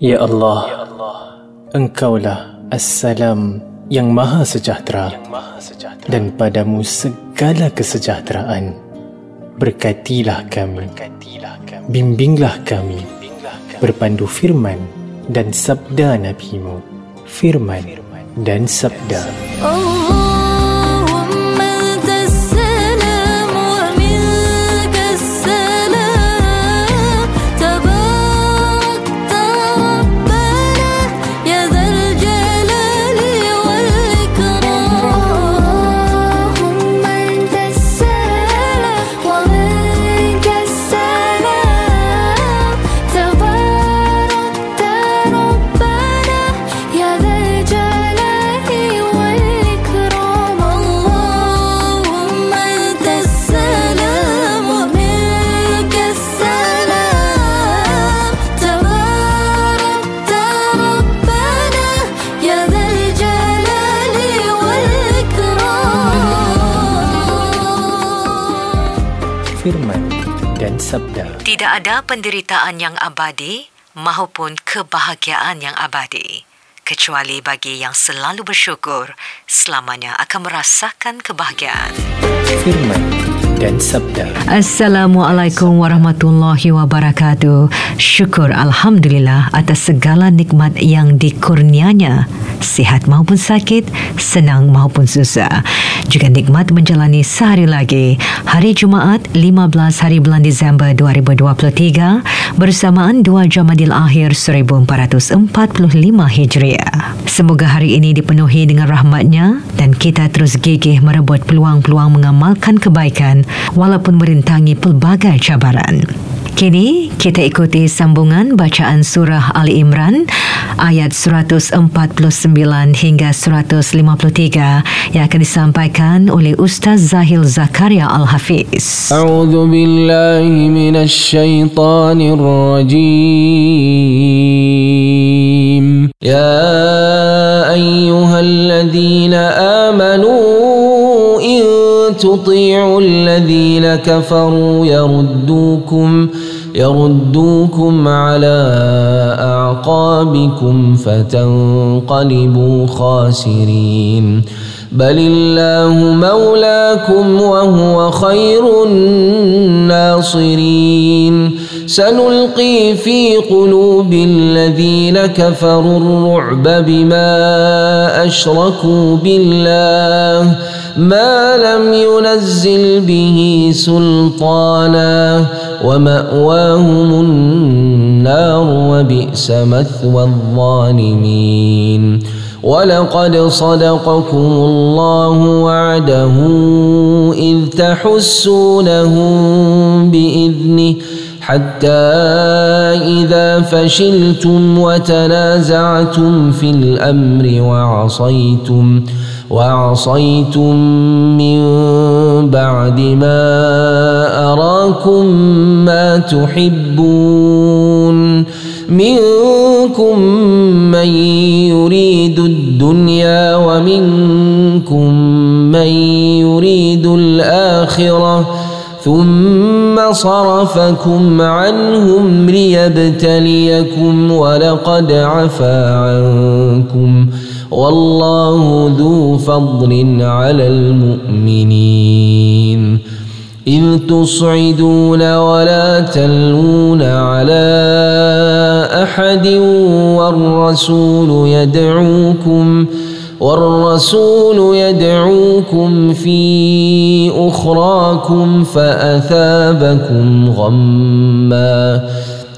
Ya Allah, Engkaulah Assalam yang Maha Sejahtera dan padamu segala kesejahteraan. Berkatilah kami, bimbinglah kami, berpandu firman dan sabda NabiMu. Firman dan sabda. Allah Penderitaan yang abadi maupun kebahagiaan yang abadi kecuali bagi yang selalu bersyukur selamanya akan merasakan kebahagiaan. Firman dan sabda. Assalamualaikum warahmatullahi wabarakatuh. Syukur Alhamdulillah atas segala nikmat yang dikurnianya. Sihat maupun sakit, senang maupun susah. Juga nikmat menjalani sehari lagi. Hari Jumaat 15 hari bulan Disember 2023 bersamaan 2 Jamadil Akhir 1445 Hijriah. Semoga hari ini dipenuhi dengan rahmatnya dan kita terus gigih merebut peluang-peluang mengamalkan kebaikan walaupun merintangi pelbagai cabaran. Kini kita ikuti sambungan bacaan surah Ali Imran ayat 149 hingga 153 yang akan disampaikan oleh Ustaz Zahil Zakaria Al-Hafiz. A'udzu billahi minasy syaithanir rajim. Ya ayyuhalladzina تطيعوا الذين كفروا يردوكم يردوكم على أعقابكم فتنقلبوا خاسرين. بل الله مولاكم وهو خير الناصرين. سنلقي في قلوب الذين كفروا الرعب بما أشركوا بالله. ما لم ينزل به سلطانا ومأواهم النار وبئس مثوى الظالمين. ولقد صدقكم الله وعده إذ تحسونهم بإذنه حتى إذا فشلتم وتنازعتم في الأمر وعصيتم. وعصيتم من بعد ما أراكم ما تحبون. منكم من يريد الدنيا ومنكم من يريد الآخرة. ثم صرفكم عنهم ليبتليكم ولقد عفا عنكم. والله ذو فضل على المؤمنين. إذ تصعدون ولا تلون على أحد والرسول يدعوكم والرسول يدعوكم في أخراكم فأثابكم غمّا.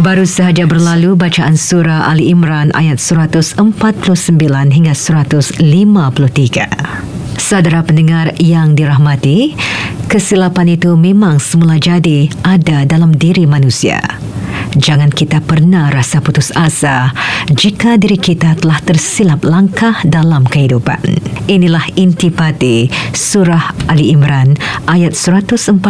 Baru sahaja berlalu bacaan surah Ali Imran ayat 149 hingga 153. Saudara pendengar yang dirahmati, kesilapan itu memang semula jadi ada dalam diri manusia. Jangan kita pernah rasa putus asa jika diri kita telah tersilap langkah dalam kehidupan. Inilah intipati surah Ali Imran ayat 149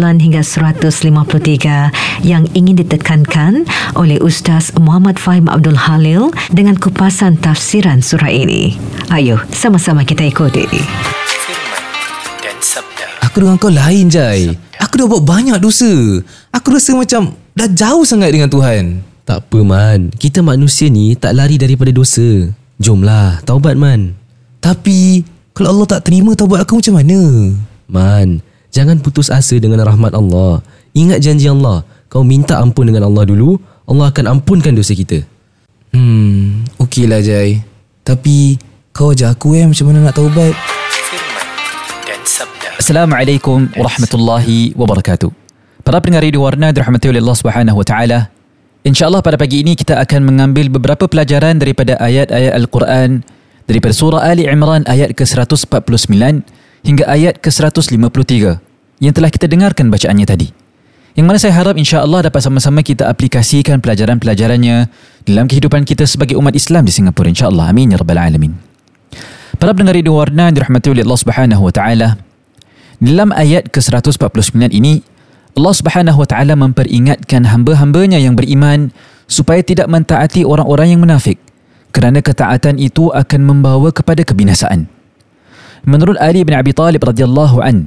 hingga 153 yang ingin ditekankan oleh Ustaz Muhammad Fahim Abdul Halil dengan kupasan tafsiran surah ini. Ayo, sama-sama kita ikuti. Aku dengan kau lain Jai. Aku dah buat banyak dosa. Aku rasa macam Dah jauh sangat dengan Tuhan. Tak apa Man. Kita manusia ni tak lari daripada dosa. Jomlah taubat Man Tapi Kalau Allah tak terima taubat aku macam mana Man Jangan putus asa dengan rahmat Allah Ingat janji Allah Kau minta ampun dengan Allah dulu Allah akan ampunkan dosa kita Hmm Okey lah Jai Tapi Kau ajar aku eh macam mana nak taubat Firman dan sabda. Assalamualaikum warahmatullahi wabarakatuh. Para pendengar Radio Warna dirahmati oleh Allah Subhanahu wa taala. Insya-Allah pada pagi ini kita akan mengambil beberapa pelajaran daripada ayat-ayat Al-Quran daripada surah Ali Imran ayat ke-149 hingga ayat ke-153 yang telah kita dengarkan bacaannya tadi. Yang mana saya harap insya-Allah dapat sama-sama kita aplikasikan pelajaran-pelajarannya dalam kehidupan kita sebagai umat Islam di Singapura insya-Allah. Amin ya rabbal alamin. Para pendengar Radio Warna yang dirahmati oleh Allah Subhanahu wa taala. Dalam ayat ke-149 ini Allah Subhanahu wa taala memperingatkan hamba-hambanya yang beriman supaya tidak mentaati orang-orang yang munafik kerana ketaatan itu akan membawa kepada kebinasaan. Menurut Ali bin Abi Talib radhiyallahu an,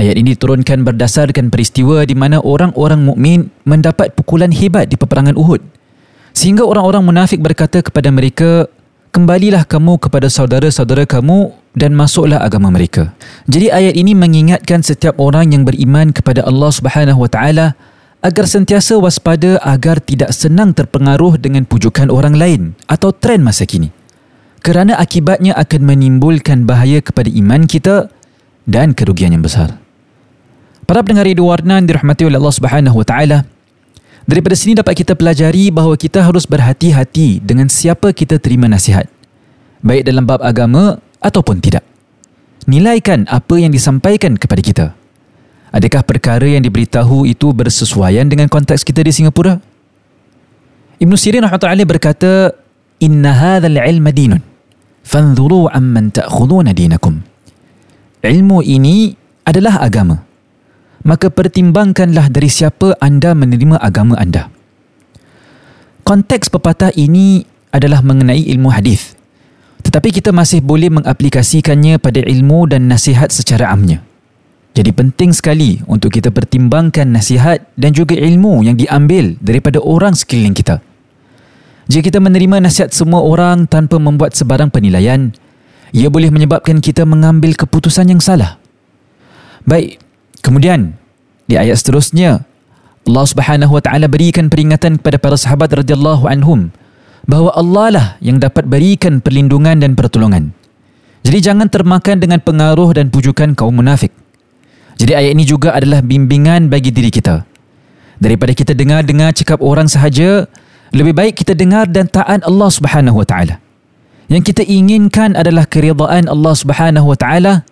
ayat ini diturunkan berdasarkan peristiwa di mana orang-orang mukmin mendapat pukulan hebat di peperangan Uhud. Sehingga orang-orang munafik berkata kepada mereka, kembalilah kamu kepada saudara-saudara kamu dan masuklah agama mereka. Jadi ayat ini mengingatkan setiap orang yang beriman kepada Allah Subhanahu Wa Taala agar sentiasa waspada agar tidak senang terpengaruh dengan pujukan orang lain atau trend masa kini. Kerana akibatnya akan menimbulkan bahaya kepada iman kita dan kerugian yang besar. Para pendengar Warna yang dirahmati oleh Allah Subhanahu Wa Taala, Daripada sini dapat kita pelajari bahawa kita harus berhati-hati dengan siapa kita terima nasihat. Baik dalam bab agama ataupun tidak. Nilaikan apa yang disampaikan kepada kita. Adakah perkara yang diberitahu itu bersesuaian dengan konteks kita di Singapura? Ibn Sirin rahmatullahi berkata, "Inna hadzal ilma dinun. Fanzuru amman ta'khuduna dinakum." Ilmu ini adalah agama maka pertimbangkanlah dari siapa anda menerima agama anda. Konteks pepatah ini adalah mengenai ilmu hadis. Tetapi kita masih boleh mengaplikasikannya pada ilmu dan nasihat secara amnya. Jadi penting sekali untuk kita pertimbangkan nasihat dan juga ilmu yang diambil daripada orang sekeliling kita. Jika kita menerima nasihat semua orang tanpa membuat sebarang penilaian, ia boleh menyebabkan kita mengambil keputusan yang salah. Baik, Kemudian di ayat seterusnya Allah Subhanahu wa taala berikan peringatan kepada para sahabat radhiyallahu anhum bahawa Allah lah yang dapat berikan perlindungan dan pertolongan. Jadi jangan termakan dengan pengaruh dan pujukan kaum munafik. Jadi ayat ini juga adalah bimbingan bagi diri kita. Daripada kita dengar-dengar cakap orang sahaja, lebih baik kita dengar dan taat Allah Subhanahu wa taala. Yang kita inginkan adalah keridaan Allah Subhanahu wa taala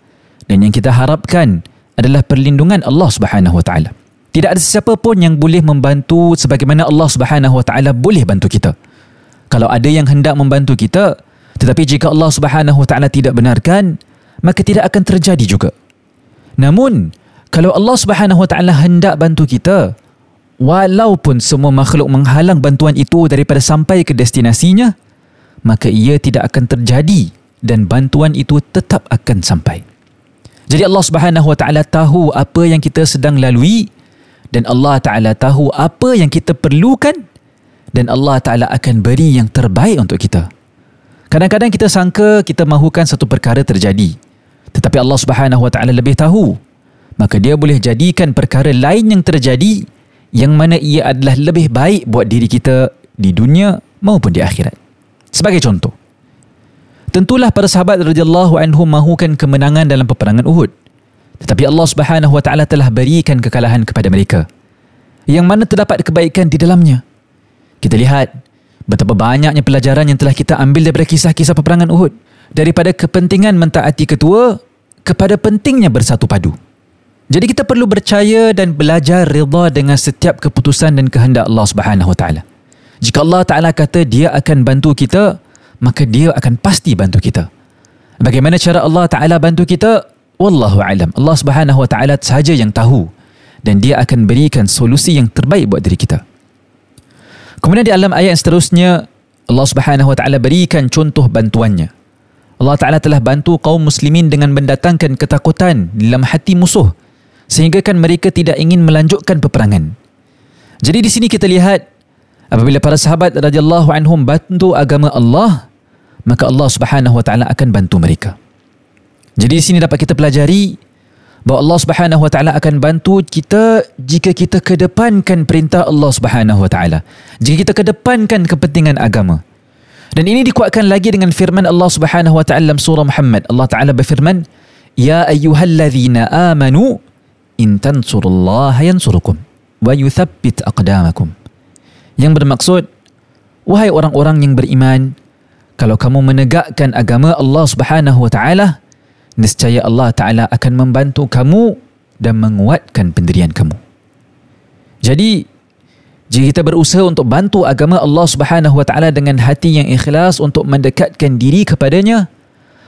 dan yang kita harapkan adalah perlindungan Allah Subhanahu Wa Taala. Tidak ada sesiapa pun yang boleh membantu sebagaimana Allah Subhanahu Wa Taala boleh bantu kita. Kalau ada yang hendak membantu kita, tetapi jika Allah Subhanahu Wa Taala tidak benarkan, maka tidak akan terjadi juga. Namun, kalau Allah Subhanahu Wa Taala hendak bantu kita, walaupun semua makhluk menghalang bantuan itu daripada sampai ke destinasinya, maka ia tidak akan terjadi dan bantuan itu tetap akan sampai. Jadi Allah Subhanahu Wa Taala tahu apa yang kita sedang lalui dan Allah Taala tahu apa yang kita perlukan dan Allah Taala akan beri yang terbaik untuk kita. Kadang-kadang kita sangka kita mahukan satu perkara terjadi. Tetapi Allah Subhanahu Wa Taala lebih tahu. Maka dia boleh jadikan perkara lain yang terjadi yang mana ia adalah lebih baik buat diri kita di dunia maupun di akhirat. Sebagai contoh, Tentulah para sahabat radhiyallahu anhum mahukan kemenangan dalam peperangan Uhud. Tetapi Allah Subhanahu wa taala telah berikan kekalahan kepada mereka. Yang mana terdapat kebaikan di dalamnya. Kita lihat betapa banyaknya pelajaran yang telah kita ambil daripada kisah-kisah peperangan Uhud. Daripada kepentingan mentaati ketua kepada pentingnya bersatu padu. Jadi kita perlu percaya dan belajar rida dengan setiap keputusan dan kehendak Allah Subhanahu wa taala. Jika Allah Taala kata dia akan bantu kita, maka dia akan pasti bantu kita. Bagaimana cara Allah Taala bantu kita? Wallahu alam. Allah Subhanahu wa taala sahaja yang tahu dan dia akan berikan solusi yang terbaik buat diri kita. Kemudian di alam ayat seterusnya Allah Subhanahu wa taala berikan contoh bantuannya. Allah Taala telah bantu kaum muslimin dengan mendatangkan ketakutan dalam hati musuh sehingga kan mereka tidak ingin melanjutkan peperangan. Jadi di sini kita lihat apabila para sahabat radhiyallahu anhum bantu agama Allah maka Allah Subhanahu wa taala akan bantu mereka. Jadi di sini dapat kita pelajari bahawa Allah Subhanahu wa taala akan bantu kita jika kita kedepankan perintah Allah Subhanahu wa taala. Jika kita kedepankan kepentingan agama. Dan ini dikuatkan lagi dengan firman Allah Subhanahu wa taala surah Muhammad. Allah taala berfirman, "Ya ayyuhalladzina amanu in tansurullaha yansurukum wa yuthabbit aqdamakum." Yang bermaksud, wahai orang-orang yang beriman, kalau kamu menegakkan agama Allah Subhanahu wa taala, nescaya Allah taala akan membantu kamu dan menguatkan pendirian kamu. Jadi jika kita berusaha untuk bantu agama Allah Subhanahu wa taala dengan hati yang ikhlas untuk mendekatkan diri kepadanya,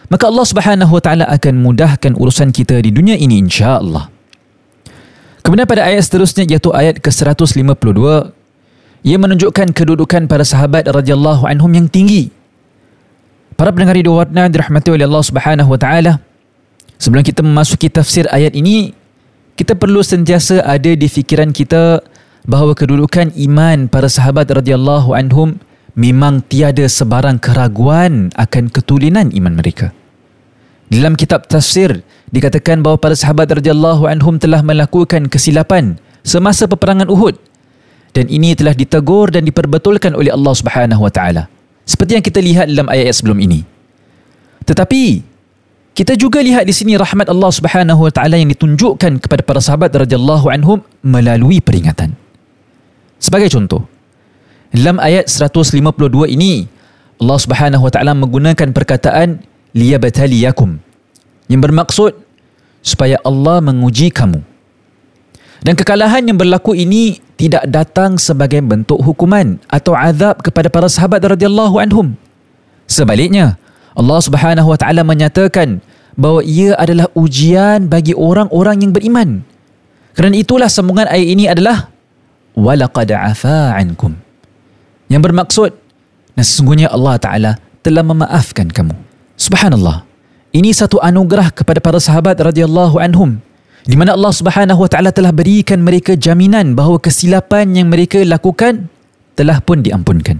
maka Allah Subhanahu wa taala akan mudahkan urusan kita di dunia ini insya-Allah. Kemudian pada ayat seterusnya iaitu ayat ke-152 ia menunjukkan kedudukan para sahabat radhiyallahu anhum yang tinggi. Para pendengar di warna dirahmati oleh Allah Subhanahu wa taala. Sebelum kita memasuki tafsir ayat ini, kita perlu sentiasa ada di fikiran kita bahawa kedudukan iman para sahabat radhiyallahu anhum memang tiada sebarang keraguan akan ketulinan iman mereka. Dalam kitab tafsir dikatakan bahawa para sahabat radhiyallahu anhum telah melakukan kesilapan semasa peperangan Uhud dan ini telah ditegur dan diperbetulkan oleh Allah Subhanahu wa taala. Seperti yang kita lihat dalam ayat-ayat sebelum ini. Tetapi kita juga lihat di sini rahmat Allah Subhanahu wa taala yang ditunjukkan kepada para sahabat radhiyallahu anhum melalui peringatan. Sebagai contoh, dalam ayat 152 ini Allah Subhanahu wa taala menggunakan perkataan liyabtaliyakum yang bermaksud supaya Allah menguji kamu. Dan kekalahan yang berlaku ini tidak datang sebagai bentuk hukuman atau azab kepada para sahabat radhiyallahu anhum. Sebaliknya, Allah Subhanahu wa taala menyatakan bahawa ia adalah ujian bagi orang-orang yang beriman. Kerana itulah sambungan ayat ini adalah walaqad afa ankum. Yang bermaksud dan sesungguhnya Allah Ta'ala telah memaafkan kamu. Subhanallah. Ini satu anugerah kepada para sahabat radhiyallahu anhum di mana Allah Subhanahu wa taala telah berikan mereka jaminan bahawa kesilapan yang mereka lakukan telah pun diampunkan.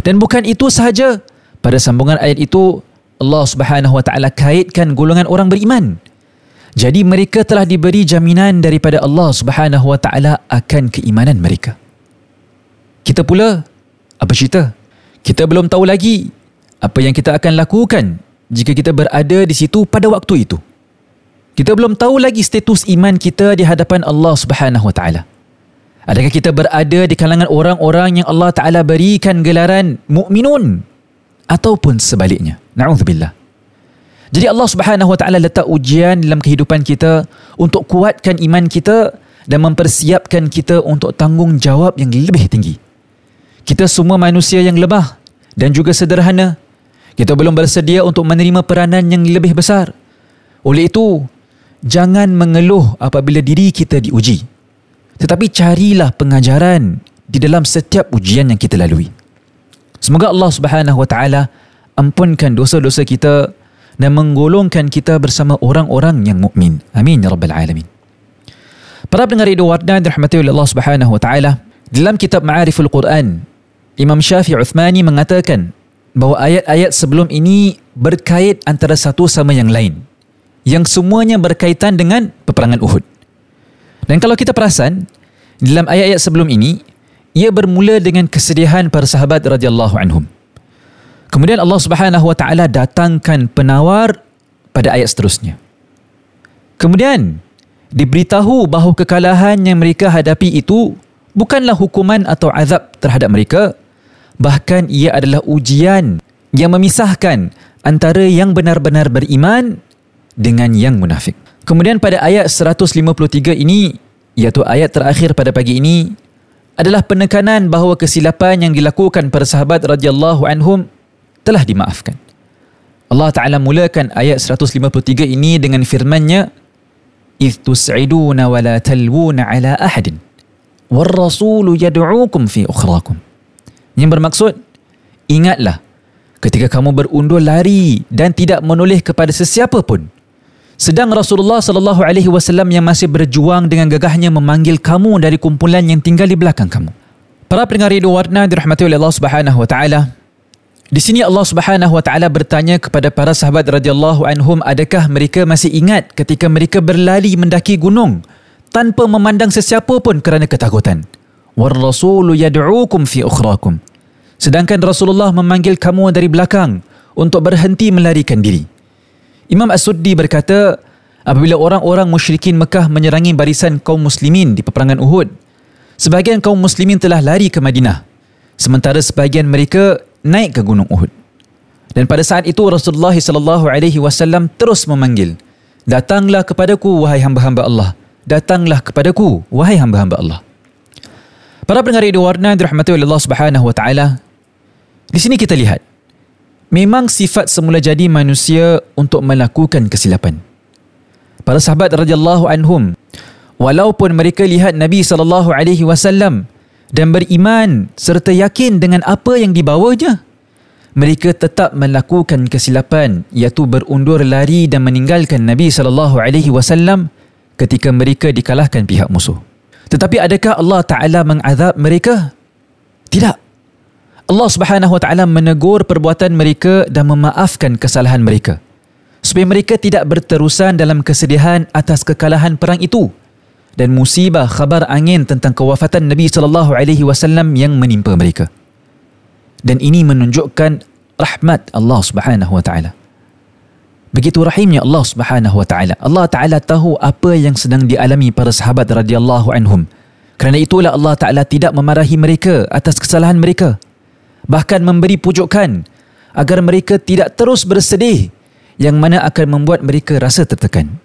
Dan bukan itu sahaja, pada sambungan ayat itu Allah Subhanahu wa taala kaitkan golongan orang beriman jadi mereka telah diberi jaminan daripada Allah Subhanahu wa taala akan keimanan mereka. Kita pula apa cerita? Kita belum tahu lagi apa yang kita akan lakukan jika kita berada di situ pada waktu itu. Kita belum tahu lagi status iman kita di hadapan Allah Subhanahu wa taala. Adakah kita berada di kalangan orang-orang yang Allah Taala berikan gelaran mukminun ataupun sebaliknya? Nauzubillah. Jadi Allah Subhanahu Wa Taala letak ujian dalam kehidupan kita untuk kuatkan iman kita dan mempersiapkan kita untuk tanggungjawab yang lebih tinggi. Kita semua manusia yang lemah dan juga sederhana. Kita belum bersedia untuk menerima peranan yang lebih besar. Oleh itu, jangan mengeluh apabila diri kita diuji. Tetapi carilah pengajaran di dalam setiap ujian yang kita lalui. Semoga Allah Subhanahu Wa Taala ampunkan dosa-dosa kita dan menggolongkan kita bersama orang-orang yang mukmin. Amin ya rabbal alamin. Para pendengar Radio Warna dirahmati oleh Allah Subhanahu wa taala, dalam kitab Ma'ariful Quran, Imam Syafi'i Uthmani mengatakan bahawa ayat-ayat sebelum ini berkait antara satu sama yang lain. Yang semuanya berkaitan dengan peperangan Uhud. Dan kalau kita perasan, dalam ayat-ayat sebelum ini, ia bermula dengan kesedihan para sahabat radhiyallahu anhum. Kemudian Allah Subhanahu Wa Taala datangkan penawar pada ayat seterusnya. Kemudian diberitahu bahawa kekalahan yang mereka hadapi itu bukanlah hukuman atau azab terhadap mereka, bahkan ia adalah ujian yang memisahkan antara yang benar-benar beriman dengan yang munafik. Kemudian pada ayat 153 ini, iaitu ayat terakhir pada pagi ini, adalah penekanan bahawa kesilapan yang dilakukan para sahabat radhiyallahu anhum telah dimaafkan. Allah Ta'ala mulakan ayat 153 ini dengan firmannya إِذْ تُسْعِدُونَ وَلَا تَلْوُونَ عَلَىٰ أَحَدٍ وَالرَّسُولُ يَدْعُوكُمْ فِي أُخْرَاكُمْ Yang bermaksud, ingatlah ketika kamu berundur lari dan tidak menoleh kepada sesiapa pun. Sedang Rasulullah sallallahu alaihi wasallam yang masih berjuang dengan gagahnya memanggil kamu dari kumpulan yang tinggal di belakang kamu. Para pendengar radio warna dirahmati oleh Allah Subhanahu wa taala. di sini Allah Subhanahu wa taala bertanya kepada para sahabat radhiyallahu anhum adakah mereka masih ingat ketika mereka berlari mendaki gunung tanpa memandang sesiapa pun kerana ketakutan. War rasulu yad'ukum fi ukhrakum. Sedangkan Rasulullah memanggil kamu dari belakang untuk berhenti melarikan diri. Imam As-Suddi berkata, apabila orang-orang musyrikin Mekah menyerangi barisan kaum muslimin di peperangan Uhud, sebahagian kaum muslimin telah lari ke Madinah, sementara sebahagian mereka naik ke gunung Uhud. Dan pada saat itu Rasulullah sallallahu alaihi wasallam terus memanggil, "Datanglah kepadaku wahai hamba-hamba Allah. Datanglah kepadaku wahai hamba-hamba Allah." Para pendengar radio warna dirahmati oleh Allah Subhanahu wa taala. Di sini kita lihat memang sifat semula jadi manusia untuk melakukan kesilapan. Para sahabat radhiyallahu anhum walaupun mereka lihat Nabi sallallahu alaihi wasallam dan beriman serta yakin dengan apa yang dibawanya, mereka tetap melakukan kesilapan iaitu berundur lari dan meninggalkan Nabi sallallahu alaihi wasallam ketika mereka dikalahkan pihak musuh. Tetapi adakah Allah Taala mengazab mereka? Tidak. Allah Subhanahu Wa Taala menegur perbuatan mereka dan memaafkan kesalahan mereka supaya mereka tidak berterusan dalam kesedihan atas kekalahan perang itu dan musibah khabar angin tentang kewafatan Nabi sallallahu alaihi wasallam yang menimpa mereka. Dan ini menunjukkan rahmat Allah Subhanahu wa taala. Begitu rahimnya Allah Subhanahu wa taala. Allah taala tahu apa yang sedang dialami para sahabat radhiyallahu anhum. Kerana itulah Allah taala tidak memarahi mereka atas kesalahan mereka. Bahkan memberi pujukan agar mereka tidak terus bersedih yang mana akan membuat mereka rasa tertekan.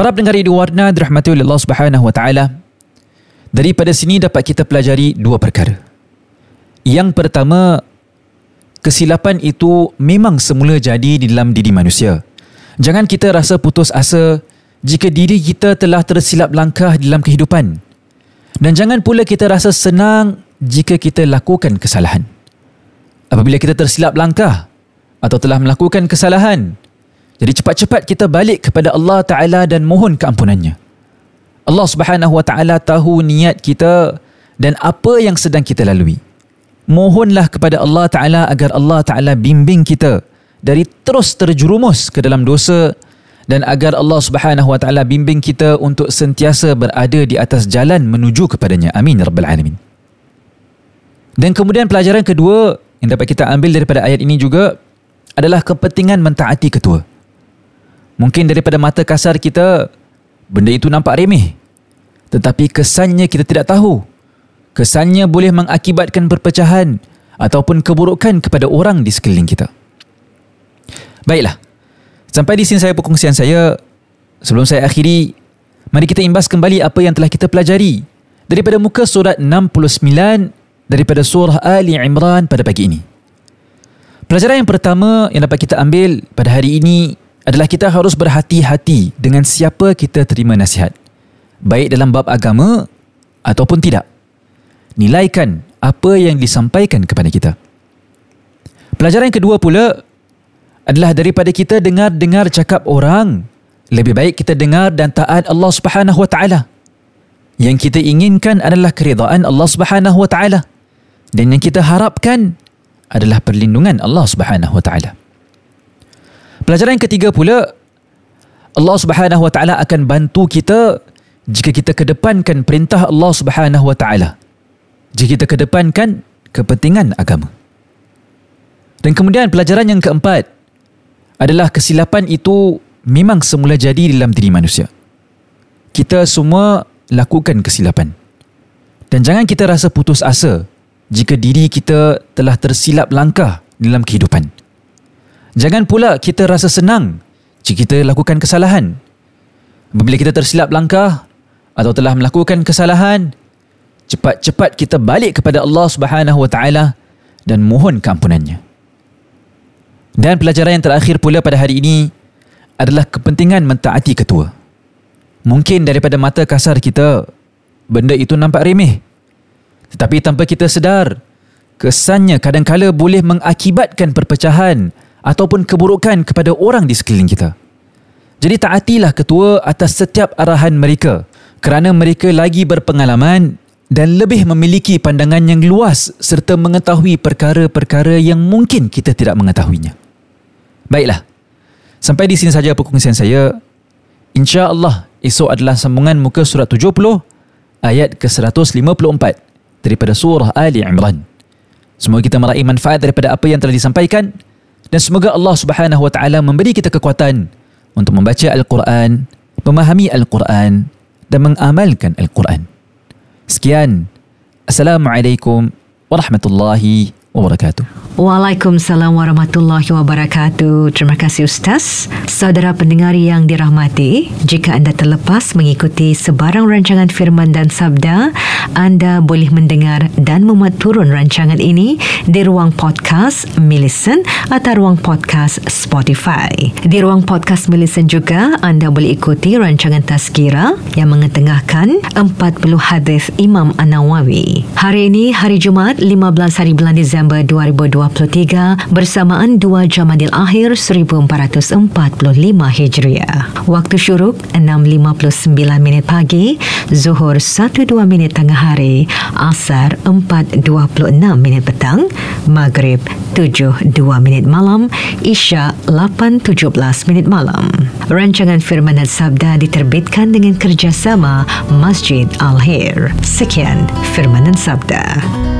Para pendengar di warna dirahmati oleh Allah Subhanahu wa taala. Daripada sini dapat kita pelajari dua perkara. Yang pertama, kesilapan itu memang semula jadi di dalam diri manusia. Jangan kita rasa putus asa jika diri kita telah tersilap langkah dalam kehidupan. Dan jangan pula kita rasa senang jika kita lakukan kesalahan. Apabila kita tersilap langkah atau telah melakukan kesalahan, jadi cepat-cepat kita balik kepada Allah Ta'ala dan mohon keampunannya. Allah Subhanahu Wa Ta'ala tahu niat kita dan apa yang sedang kita lalui. Mohonlah kepada Allah Ta'ala agar Allah Ta'ala bimbing kita dari terus terjerumus ke dalam dosa dan agar Allah Subhanahu Wa Ta'ala bimbing kita untuk sentiasa berada di atas jalan menuju kepadanya. Amin. Ya Rabbal Alamin. Dan kemudian pelajaran kedua yang dapat kita ambil daripada ayat ini juga adalah kepentingan mentaati ketua. Mungkin daripada mata kasar kita, benda itu nampak remeh. Tetapi kesannya kita tidak tahu. Kesannya boleh mengakibatkan perpecahan ataupun keburukan kepada orang di sekeliling kita. Baiklah. Sampai di sini saya perkongsian saya. Sebelum saya akhiri, mari kita imbas kembali apa yang telah kita pelajari daripada muka surat 69 daripada surah Ali Imran pada pagi ini. Pelajaran yang pertama yang dapat kita ambil pada hari ini adalah kita harus berhati-hati dengan siapa kita terima nasihat. Baik dalam bab agama ataupun tidak. Nilaikan apa yang disampaikan kepada kita. Pelajaran yang kedua pula adalah daripada kita dengar-dengar cakap orang, lebih baik kita dengar dan taat Allah Subhanahu Wa Taala. Yang kita inginkan adalah keridaan Allah Subhanahu Wa Taala. Dan yang kita harapkan adalah perlindungan Allah Subhanahu Wa Taala. Pelajaran yang ketiga pula Allah Subhanahu Wa Taala akan bantu kita jika kita kedepankan perintah Allah Subhanahu Wa Taala. Jika kita kedepankan kepentingan agama. Dan kemudian pelajaran yang keempat adalah kesilapan itu memang semula jadi dalam diri manusia. Kita semua lakukan kesilapan. Dan jangan kita rasa putus asa jika diri kita telah tersilap langkah dalam kehidupan. Jangan pula kita rasa senang jika kita lakukan kesalahan. Apabila kita tersilap langkah atau telah melakukan kesalahan, cepat-cepat kita balik kepada Allah Subhanahu Wa Taala dan mohon keampunannya. Dan pelajaran yang terakhir pula pada hari ini adalah kepentingan mentaati ketua. Mungkin daripada mata kasar kita, benda itu nampak remeh. Tetapi tanpa kita sedar, kesannya kadangkala boleh mengakibatkan perpecahan ataupun keburukan kepada orang di sekeliling kita. Jadi taatilah ketua atas setiap arahan mereka kerana mereka lagi berpengalaman dan lebih memiliki pandangan yang luas serta mengetahui perkara-perkara yang mungkin kita tidak mengetahuinya. Baiklah. Sampai di sini saja perkongsian saya. Insya-Allah esok adalah sambungan muka surat 70 ayat ke-154 daripada surah Ali Imran. Semoga kita meraih manfaat daripada apa yang telah disampaikan dan semoga Allah Subhanahu wa taala memberi kita kekuatan untuk membaca Al-Quran, memahami Al-Quran dan mengamalkan Al-Quran. Sekian. Assalamualaikum warahmatullahi wabarakatuh. Waalaikumsalam warahmatullahi wabarakatuh. Terima kasih Ustaz. Saudara pendengar yang dirahmati, jika anda terlepas mengikuti sebarang rancangan firman dan sabda, anda boleh mendengar dan memuat turun rancangan ini di ruang podcast Millicent atau ruang podcast Spotify. Di ruang podcast Millicent juga, anda boleh ikuti rancangan Tazkira yang mengetengahkan 40 hadis Imam An-Nawawi. Hari ini, hari Jumaat, 15 hari bulan Disember 2020 2023 bersamaan 2 Jamadil Akhir 1445 Hijriah. Waktu syuruk 6.59 minit pagi, Zuhur 1.2 minit tengah hari, Asar 4.26 minit petang, Maghrib 7.2 minit malam, Isya 8.17 minit malam. Rancangan Firman dan Sabda diterbitkan dengan kerjasama Masjid Al-Hir. Sekian Firman dan Sabda.